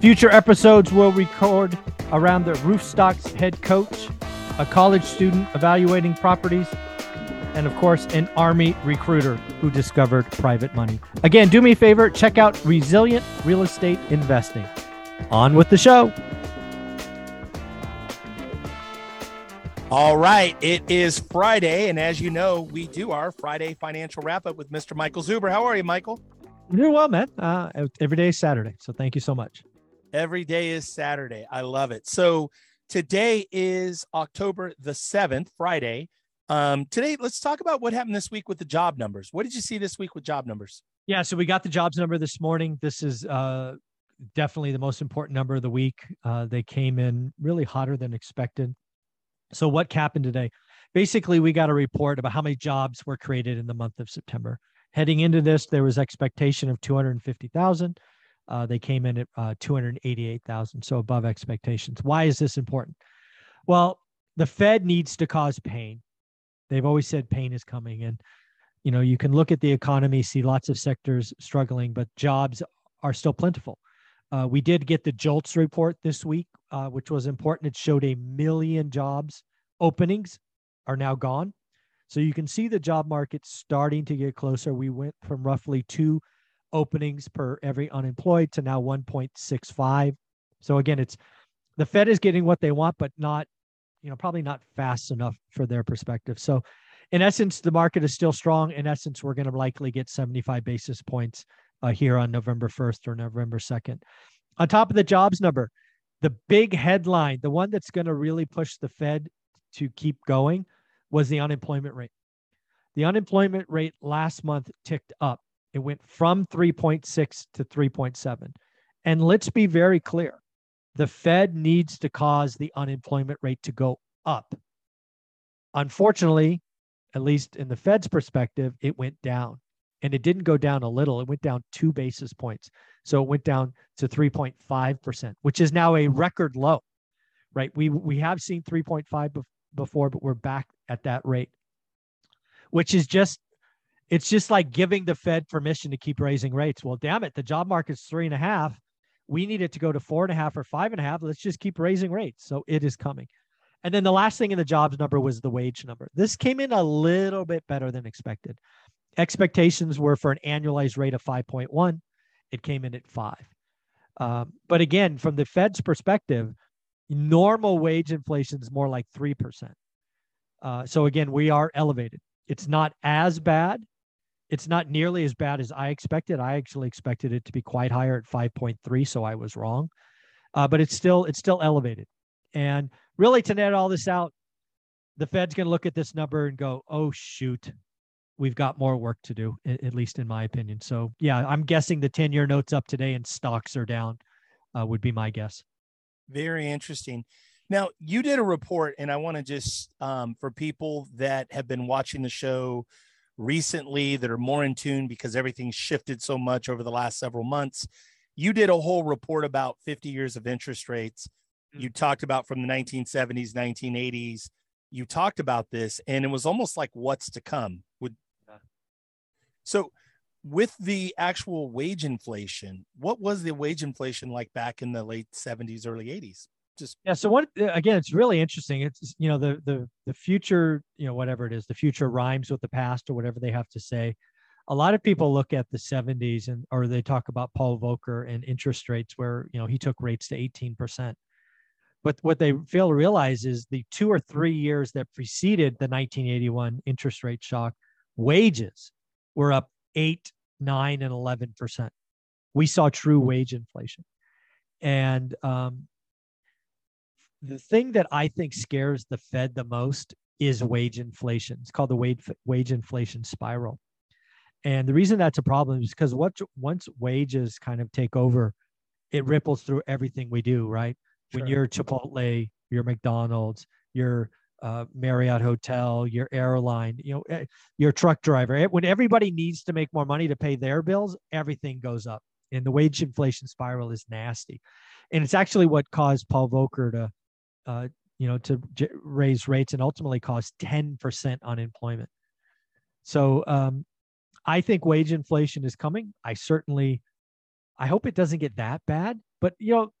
Future episodes will record around the Roofstocks head coach, a college student evaluating properties, and of course, an Army recruiter who discovered private money. Again, do me a favor, check out Resilient Real Estate Investing. On with the show. All right, it is Friday, and as you know, we do our Friday financial wrap up with Mr. Michael Zuber. How are you, Michael? I'm doing well, man. Uh, every day is Saturday, so thank you so much. Every day is Saturday. I love it. So today is October the 7th, Friday. Um, today, let's talk about what happened this week with the job numbers. What did you see this week with job numbers? Yeah, so we got the jobs number this morning. This is uh, definitely the most important number of the week. Uh, they came in really hotter than expected. So, what happened today? Basically, we got a report about how many jobs were created in the month of September. Heading into this, there was expectation of 250,000. Uh, they came in at uh, 288,000, so above expectations. Why is this important? Well, the Fed needs to cause pain. They've always said pain is coming, and you know you can look at the economy, see lots of sectors struggling, but jobs are still plentiful. Uh, we did get the JOLTS report this week, uh, which was important. It showed a million jobs openings are now gone. So you can see the job market starting to get closer. We went from roughly two openings per every unemployed to now 1.65. So again, it's the Fed is getting what they want, but not, you know, probably not fast enough for their perspective. So in essence, the market is still strong. In essence, we're going to likely get 75 basis points uh, here on November 1st or November 2nd. On top of the jobs number, the big headline, the one that's going to really push the Fed to keep going was the unemployment rate. The unemployment rate last month ticked up. It went from 3.6 to 3.7. And let's be very clear the Fed needs to cause the unemployment rate to go up. Unfortunately, at least in the Fed's perspective, it went down. And it didn't go down a little, it went down two basis points. So it went down to 3.5%, which is now a record low, right? We, we have seen 3.5 before, but we're back at that rate, which is just it's just like giving the Fed permission to keep raising rates. Well, damn it, the job market's three and a half. We need it to go to four and a half or five and a half. Let's just keep raising rates. So it is coming. And then the last thing in the jobs number was the wage number. This came in a little bit better than expected. Expectations were for an annualized rate of 5.1. It came in at five. Um, but again, from the Fed's perspective, normal wage inflation is more like 3%. Uh, so again, we are elevated. It's not as bad. It's not nearly as bad as I expected. I actually expected it to be quite higher at 5.3, so I was wrong. Uh, but it's still it's still elevated. And really, to net all this out, the Fed's going to look at this number and go, "Oh shoot, we've got more work to do." At least in my opinion. So yeah, I'm guessing the 10-year notes up today and stocks are down. Uh, would be my guess. Very interesting. Now, you did a report, and I want to just, um, for people that have been watching the show recently that are more in tune because everything's shifted so much over the last several months, you did a whole report about 50 years of interest rates. Mm-hmm. You talked about from the 1970s, 1980s. You talked about this, and it was almost like what's to come. Would so with the actual wage inflation, what was the wage inflation like back in the late 70s, early 80s? Just yeah. So what again? It's really interesting. It's you know the the the future, you know whatever it is, the future rhymes with the past or whatever they have to say. A lot of people look at the 70s and or they talk about Paul Volcker and interest rates where you know he took rates to 18 percent. But what they fail to realize is the two or three years that preceded the 1981 interest rate shock, wages were up eight, nine, and 11 percent. We saw true wage inflation, and um, the thing that I think scares the Fed the most is wage inflation. It's called the wage wage inflation spiral. And the reason that's a problem is because what once wages kind of take over it ripples through everything we do, right? Sure. When you're Chipotle, your McDonald's, your uh, Marriott hotel, your airline, you know, eh, your truck driver. Eh, when everybody needs to make more money to pay their bills, everything goes up, and the wage inflation spiral is nasty. And it's actually what caused Paul Volcker to, uh, you know, to j- raise rates and ultimately cause 10% unemployment. So um, I think wage inflation is coming. I certainly, I hope it doesn't get that bad, but you know,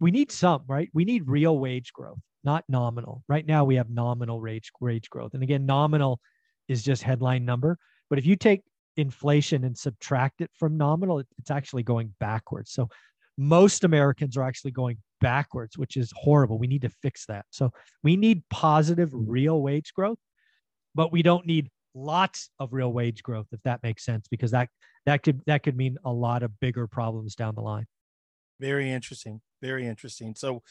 we need some, right? We need real wage growth not nominal. Right now we have nominal wage wage growth. And again, nominal is just headline number. But if you take inflation and subtract it from nominal, it's actually going backwards. So most Americans are actually going backwards, which is horrible. We need to fix that. So we need positive real wage growth, but we don't need lots of real wage growth if that makes sense because that that could that could mean a lot of bigger problems down the line. Very interesting. Very interesting. So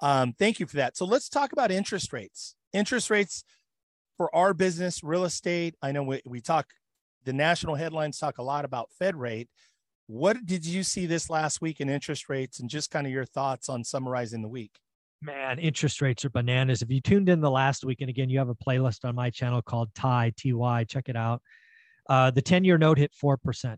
um, thank you for that. So let's talk about interest rates. Interest rates for our business, real estate. I know we, we talk, the national headlines talk a lot about Fed rate. What did you see this last week in interest rates and just kind of your thoughts on summarizing the week? Man, interest rates are bananas. If you tuned in the last week, and again, you have a playlist on my channel called TY, TY, check it out. Uh, the 10 year note hit 4%.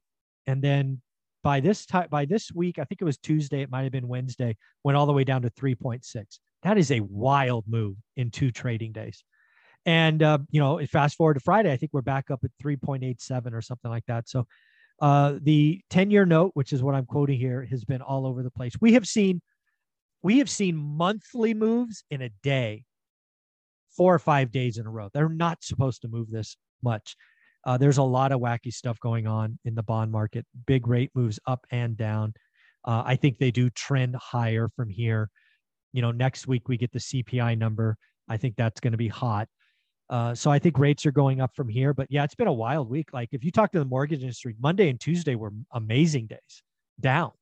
And then by this time by this week i think it was tuesday it might have been wednesday went all the way down to 3.6 that is a wild move in two trading days and uh, you know fast forward to friday i think we're back up at 3.87 or something like that so uh, the 10 year note which is what i'm quoting here has been all over the place we have seen we have seen monthly moves in a day four or five days in a row they're not supposed to move this much uh, there's a lot of wacky stuff going on in the bond market, big rate moves up and down. Uh, I think they do trend higher from here. You know, next week we get the CPI number. I think that's going to be hot. Uh, so I think rates are going up from here. But yeah, it's been a wild week. Like if you talk to the mortgage industry, Monday and Tuesday were amazing days, down,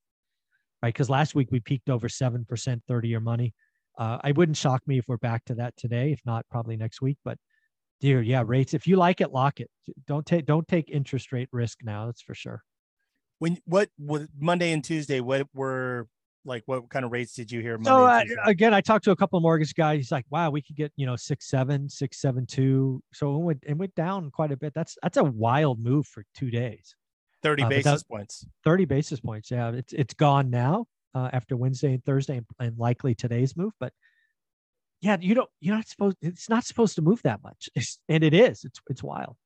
right? Because last week we peaked over seven percent, thirty-year money. Uh, I wouldn't shock me if we're back to that today. If not, probably next week. But dear yeah rates if you like it lock it don't take don't take interest rate risk now that's for sure when what was monday and tuesday what were like what kind of rates did you hear so uh, again i talked to a couple of mortgage guys he's like wow we could get you know six seven six seven two so it went, it went down quite a bit that's that's a wild move for two days 30 uh, basis points 30 basis points yeah it's it's gone now uh, after wednesday and thursday and, and likely today's move but yeah, you don't, you're not supposed, it's not supposed to move that much. It's, and it is, it's, it's wild.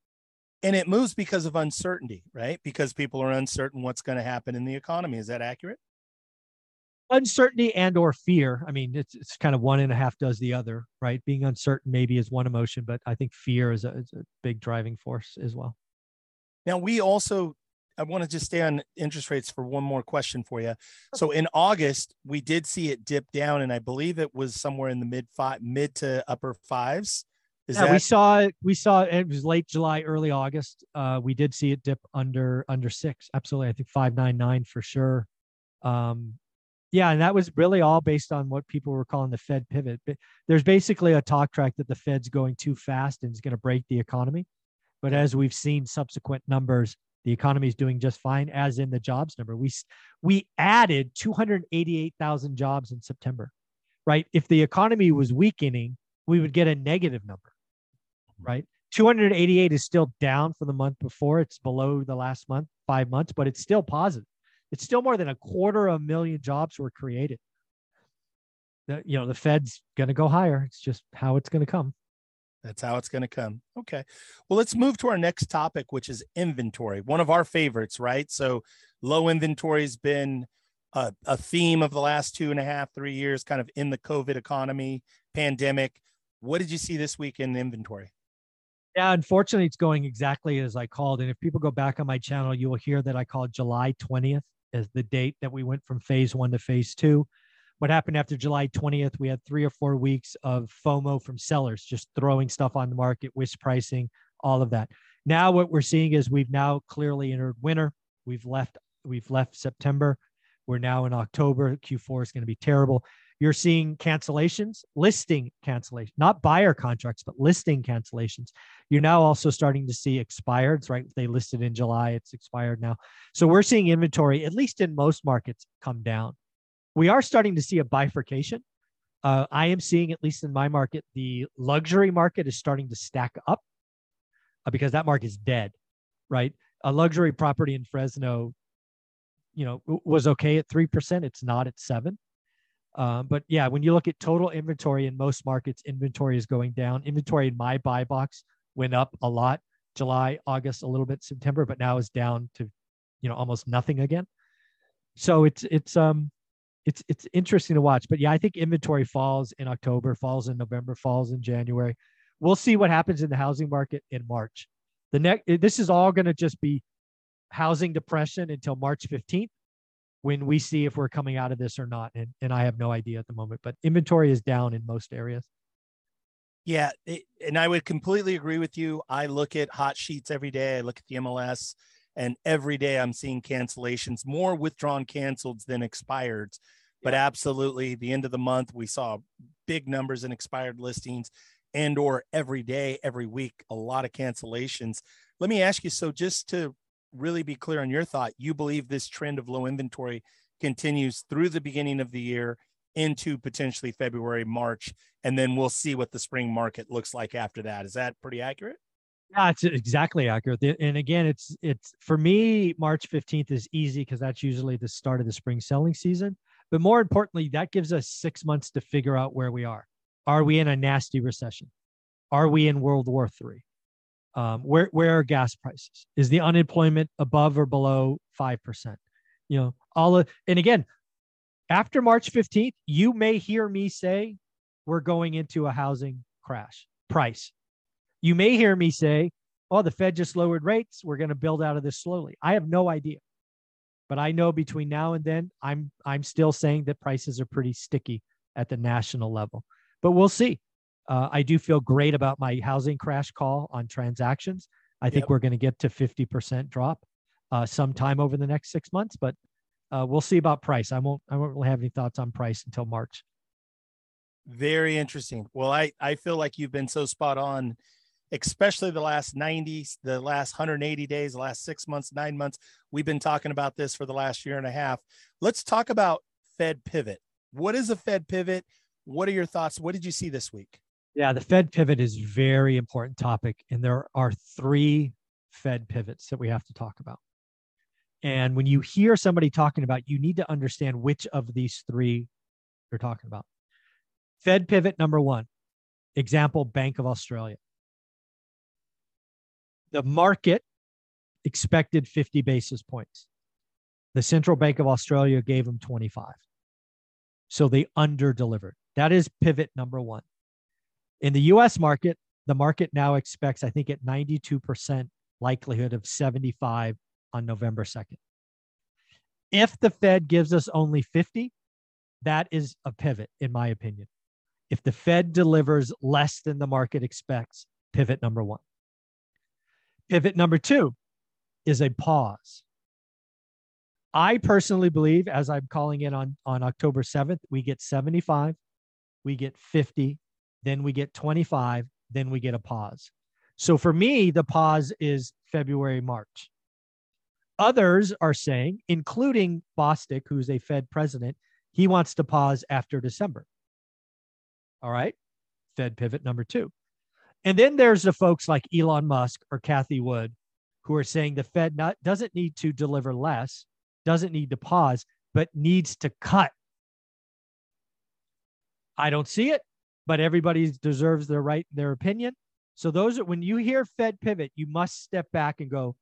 And it moves because of uncertainty, right? Because people are uncertain what's going to happen in the economy. Is that accurate? Uncertainty and or fear. I mean, it's, it's kind of one and a half does the other, right? Being uncertain maybe is one emotion, but I think fear is a, is a big driving force as well. Now, we also I want to just stay on interest rates for one more question for you. So in August, we did see it dip down, and I believe it was somewhere in the mid five, mid to upper fives. Is yeah, that- we saw it. We saw it. It was late July, early August. Uh, we did see it dip under under six. Absolutely, I think five nine nine for sure. Um, yeah, and that was really all based on what people were calling the Fed pivot. But there's basically a talk track that the Fed's going too fast and is going to break the economy. But as we've seen subsequent numbers, the economy is doing just fine, as in the jobs number. We we added 288,000 jobs in September, right? If the economy was weakening, we would get a negative number, right? 288 is still down from the month before. It's below the last month, five months, but it's still positive. It's still more than a quarter of a million jobs were created. The, you know, the Fed's going to go higher. It's just how it's going to come. That's how it's going to come. Okay. Well, let's move to our next topic, which is inventory, one of our favorites, right? So, low inventory has been a, a, theme of the last two and a half, three years, kind of in the COVID economy, pandemic. What did you see this week in inventory? Yeah, unfortunately, it's going exactly as I called. And if people go back on my channel, you will hear that I called July 20th as the date that we went from phase one to phase two what happened after July 20th, we had three or four weeks of FOMO from sellers, just throwing stuff on the market, wish pricing, all of that. Now what we're seeing is we've now clearly entered winter. We've left we've left September. We're now in October. Q4 is going to be terrible. You're seeing cancellations, listing cancellations, not buyer contracts, but listing cancellations. You're now also starting to see expireds, right? They listed in July, it's expired now. So we're seeing inventory, at least in most markets, come down. we are starting to see a bifurcation. Uh, I am seeing, at least in my market, the luxury market is starting to stack up uh, because that market is dead, right? A luxury property in Fresno, you know, was okay at 3%. It's not at seven. Um, but yeah, when you look at total inventory in most markets, inventory is going down. Inventory in my buy box went up a lot July, August, a little bit September, but now is down to, you know, almost nothing again. So it's it's um it's it's interesting to watch. But yeah, I think inventory falls in October, falls in November, falls in January. We'll see what happens in the housing market in March. The next this is all going to just be housing depression until March 15th when we see if we're coming out of this or not. And, and I have no idea at the moment, but inventory is down in most areas. Yeah. It, and I would completely agree with you. I look at hot sheets every day. I look at the MLS and every day I'm seeing cancellations, more withdrawn canceled than expired. But yeah. absolutely, the end of the month, we saw big numbers in expired listings and or every day, every week, a lot of cancellations. Let me ask you, so just to really be clear on your thought, you believe this trend of low inventory continues through the beginning of the year into potentially February, March, and then we'll see what the spring market looks like after that. Is that pretty accurate? Yeah, it's exactly accurate. And again, it's it's for me, March 15th is easy because that's usually the start of the spring selling season. But more importantly, that gives us six months to figure out where we are. Are we in a nasty recession? Are we in World War III? Um, where where are gas prices? Is the unemployment above or below five percent? You know, all of and again, after March 15th, you may hear me say we're going into a housing crash price. You may hear me say, oh, the Fed just lowered rates. We're going to build out of this slowly. I have no idea. But I know between now and then, I'm I'm still saying that prices are pretty sticky at the national level. But we'll see. Uh, I do feel great about my housing crash call on transactions. I think yep. we're going to get to 50% drop uh, sometime over the next six months, but uh, we'll see about price. I won't. I won't really have any thoughts on price until March. Very interesting. Well, I I feel like you've been so spot on, especially the last 90, the last 180 days, the last six months, nine months. We've been talking about this for the last year and a half. Let's talk about Fed pivot. What is a Fed pivot? What are your thoughts? What did you see this week? Yeah, the Fed pivot is very important topic, and there are three Fed pivots that we have to talk about. And when you hear somebody talking about, you need to understand which of these three they're talking about. Fed pivot number one, example, Bank of Australia. The market expected 50 basis points. The Central Bank of Australia gave them 25. So they under delivered. That is pivot number one. In the US market, the market now expects, I think, at 92% likelihood of 75 on November 2nd. If the Fed gives us only 50, that is a pivot, in my opinion. If the Fed delivers less than the market expects, pivot number one. Pivot number two is a pause. I personally believe, as I'm calling it on, on October 7th, we get 75, we get 50, then we get 25, then we get a pause. So for me, the pause is February, March. Others are saying, including Bostic, who's a Fed president, he wants to pause after December. All right. Fed pivot number two. And then there's the folks like Elon Musk or Cathie Wood who are saying the Fed not, doesn't need to deliver less, doesn't need to pause, but needs to cut. I don't see it, but everybody deserves their right, their opinion. So those are when you hear Fed pivot, you must step back and go,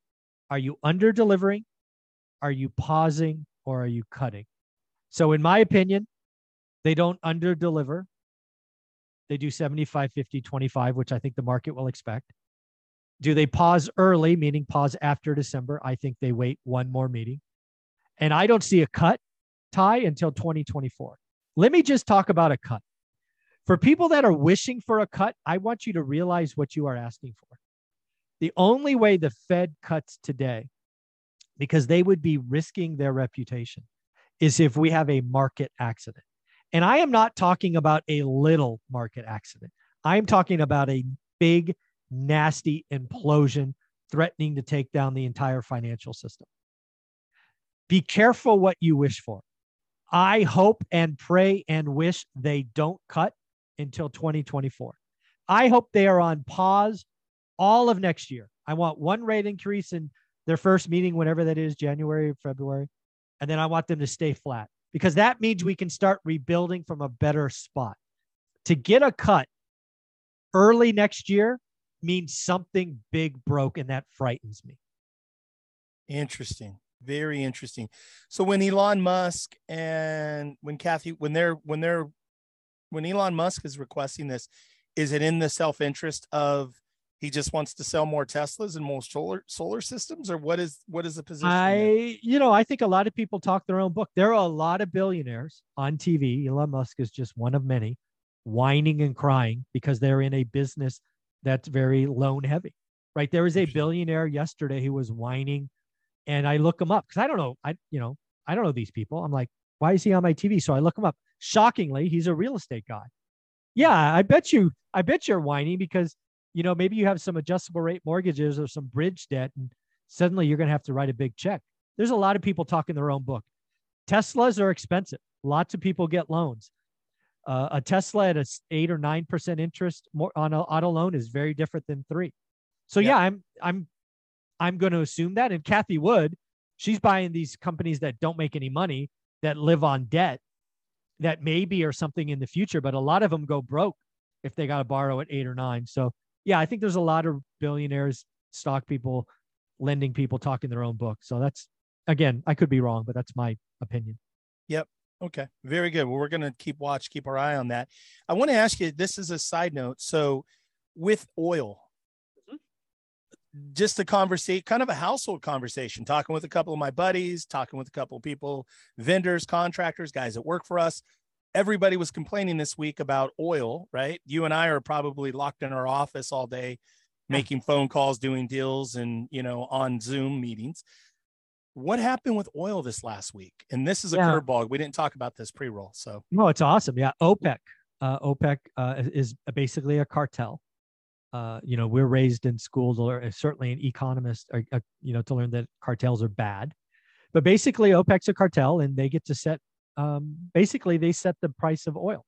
are you under delivering? Are you pausing or are you cutting? So, in my opinion, they don't under deliver. They do 75, 50, 25, which I think the market will expect. Do they pause early, meaning pause after December? I think they wait one more meeting. And I don't see a cut tie until 2024. Let me just talk about a cut. For people that are wishing for a cut, I want you to realize what you are asking for. The only way the Fed cuts today, because they would be risking their reputation, is if we have a market accident. And I am not talking about a little market accident. I'm talking about a big, nasty implosion threatening to take down the entire financial system. Be careful what you wish for. I hope and pray and wish they don't cut until 2024. I hope they are on pause all of next year. I want one rate increase in their first meeting, whenever that is, January or February. And then I want them to stay flat because that means we can start rebuilding from a better spot. To get a cut early next year means something big broke, and that frightens me. Interesting. Very interesting. So when Elon Musk and when Cathie, when they're when they're when Elon Musk is requesting this, is it in the self-interest of he just wants to sell more Teslas and more solar solar systems, or what is what is the position? I there? you know I think a lot of people talk their own book. There are a lot of billionaires on TV. Elon Musk is just one of many, whining and crying because they're in a business that's very loan heavy. Right? There was a billionaire yesterday who was whining, and I look him up because I don't know. I you know I don't know these people. I'm like, why is he on my TV? So I look him up. Shockingly, he's a real estate guy. Yeah, I bet you. I bet you're whining because you know, maybe you have some adjustable rate mortgages or some bridge debt, and suddenly you're going to have to write a big check. There's a lot of people talking their own book. Teslas are expensive. Lots of people get loans. Uh, a Tesla at a eight or nine percent interest more on an auto loan is very different than three. So yeah, yeah I'm I'm I'm going to assume that. And Cathie Wood, she's buying these companies that don't make any money that live on debt that maybe are something in the future, but a lot of them go broke if they got to borrow at eight or nine. So yeah, I think there's a lot of billionaires, stock people, lending people talking their own book. So that's again, I could be wrong, but that's my opinion. Yep. Okay. Very good. Well, we're going to keep watch, keep our eye on that. I want to ask you this is a side note. So with oil. Just a conversation, kind of a household conversation, talking with a couple of my buddies, talking with a couple of people, vendors, contractors, guys that work for us everybody was complaining this week about oil, right? You and I are probably locked in our office all day, making phone calls, doing deals, and you know, on Zoom meetings. What happened with oil this last week? And this is a yeah. curveball. We didn't talk about this pre-roll, so no, it's awesome. Yeah, OPEC. Uh, OPEC uh, is basically a cartel. Uh, you know, we're raised in schools, or certainly an economist, or, uh, you know, to learn that cartels are bad. But basically, OPEC's a cartel, and they get to set um, basically they set the price of oil.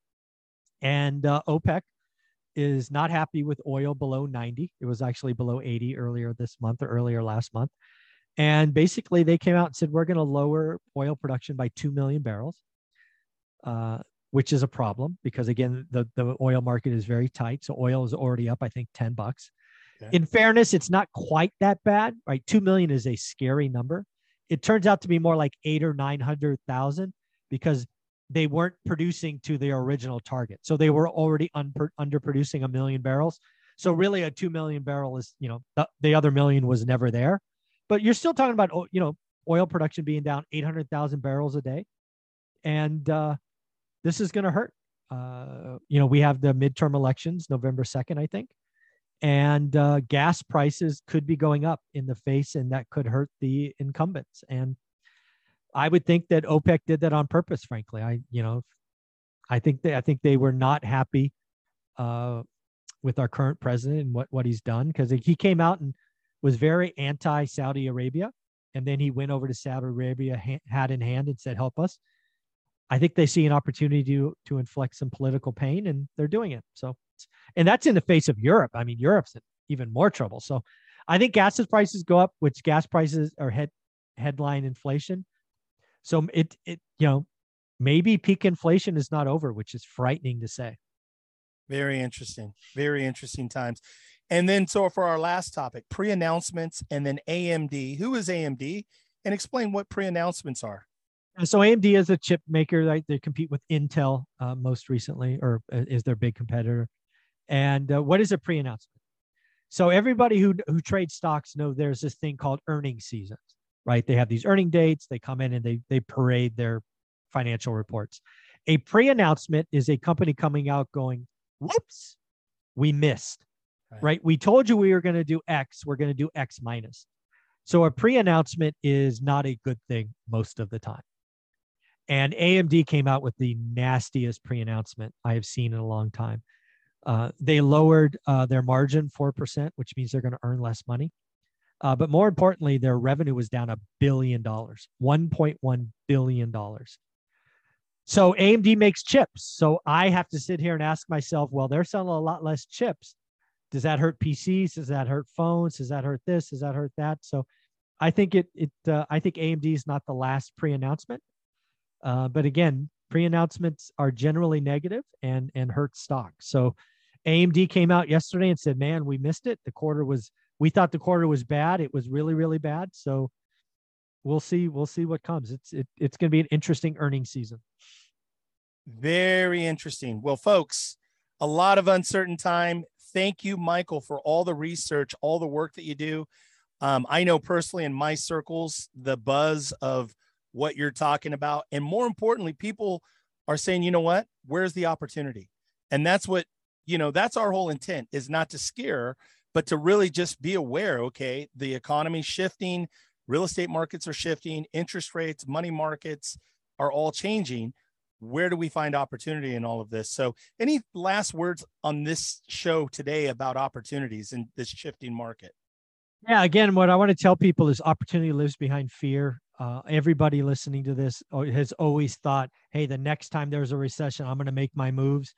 And uh, OPEC is not happy with oil below 90. It was actually below 80 earlier this month or earlier last month. And basically, they came out and said, we're going to lower oil production by 2 million barrels, uh, which is a problem because, again, the, the oil market is very tight. So oil is already up, I think, 10 bucks. Okay. In fairness, it's not quite that bad, right? 2 million is a scary number. It turns out to be more like eight or 900,000 because they weren't producing to their original target. So they were already un- underproducing a million barrels. So really a 2 million barrel is, you know, the, the other million was never there. But you're still talking about, you know, oil production being down 800,000 barrels a day. And uh, this is going to hurt. Uh, you know, we have the midterm elections November 2nd, I think. And uh, gas prices could be going up in the face, and that could hurt the incumbents. And I would think that OPEC did that on purpose. Frankly, I you know, I think they I think they were not happy uh, with our current president and what what he's done because he came out and was very anti Saudi Arabia, and then he went over to Saudi Arabia ha- hat in hand and said, "Help us." I think they see an opportunity to to inflict some political pain, and they're doing it. So, and that's in the face of Europe. I mean, Europe's in even more trouble. So, I think gas prices go up, which gas prices are head headline inflation. So it it you know maybe peak inflation is not over, which is frightening to say. Very interesting. Very interesting times. And then so for our last topic, pre-announcements and then AMD. Who is AMD? And explain what pre-announcements are. So AMD is a chip maker. Right? They compete with Intel uh, most recently, or uh, is their big competitor. And uh, what is a pre-announcement? So everybody who who trades stocks know there's this thing called earning seasons right? They have these earning dates, they come in and they they parade their financial reports. A pre-announcement is a company coming out going, "Whoops, we missed." Right? right? We told you we were going to do X, we're going to do X minus. So a pre-announcement is not a good thing most of the time. And AMD came out with the nastiest pre-announcement I have seen in a long time. Uh, they lowered uh, their margin 4%, which means they're going to earn less money. Uh, but more importantly, their revenue was down a billion dollars, $1.1 billion. so AMD makes chips. So I have to sit here and ask myself, well, they're selling a lot less chips. Does that hurt PCs? Does that hurt phones? Does that hurt this? Does that hurt that? So I think it it uh, I think AMD is not the last pre-announcement. Uh, but again, pre-announcements are generally negative and and hurt stock. So AMD came out yesterday and said, "Man, we missed it. The quarter was we thought the quarter was bad. It was really really bad." So we'll see we'll see what comes. It's it, it's going to be an interesting earnings season. Very interesting. Well, folks, a lot of uncertain time. Thank you, Michael, for all the research, all the work that you do. Um, I know personally in my circles, the buzz of what you're talking about. And more importantly, people are saying, you know what? Where's the opportunity? And that's what, you know, that's our whole intent is not to scare, but to really just be aware. Okay. The economy's shifting, real estate markets are shifting, interest rates, money markets are all changing. Where do we find opportunity in all of this? So, any last words on this show today about opportunities in this shifting market? Yeah, again, what I want to tell people is opportunity lives behind fear. Uh, everybody listening to this has always thought, hey, the next time there's a recession, I'm going to make my moves.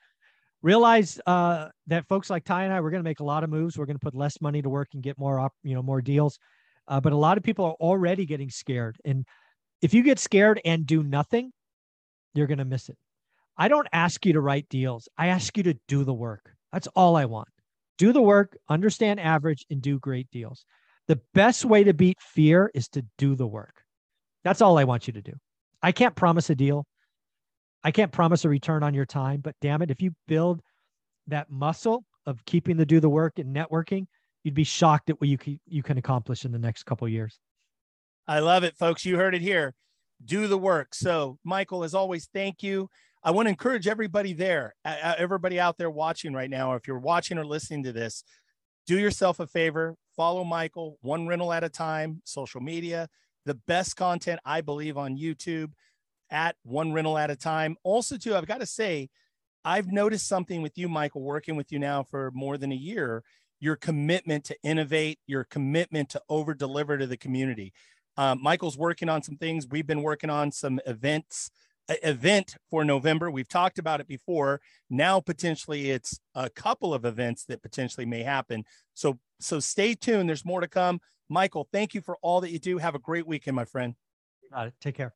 Realize uh, that folks like Ty and I, we're going to make a lot of moves. We're going to put less money to work and get more, op- you know, more deals. Uh, but a lot of people are already getting scared. And if you get scared and do nothing, you're going to miss it. I don't ask you to write deals. I ask you to do the work. That's all I want do the work, understand average, and do great deals. The best way to beat fear is to do the work. That's all I want you to do. I can't promise a deal. I can't promise a return on your time, but damn it, if you build that muscle of keeping the do the work and networking, you'd be shocked at what you can, you can accomplish in the next couple years. I love it, folks. You heard it here. Do the work. So, Michael, as always, thank you. I want to encourage everybody there, everybody out there watching right now, if you're watching or listening to this, do yourself a favor, follow Michael one rental at a time, social media, the best content I believe on YouTube at one rental at a time. Also, too, I've got to say, I've noticed something with you, Michael, working with you now for more than a year. Your commitment to innovate, your commitment to over deliver to the community. Um, Michael's working on some things. We've been working on some events event for November. We've talked about it before. Now potentially it's a couple of events that potentially may happen. So so stay tuned. There's more to come. Michael, thank you for all that you do. Have a great weekend, my friend. Got it. Take care.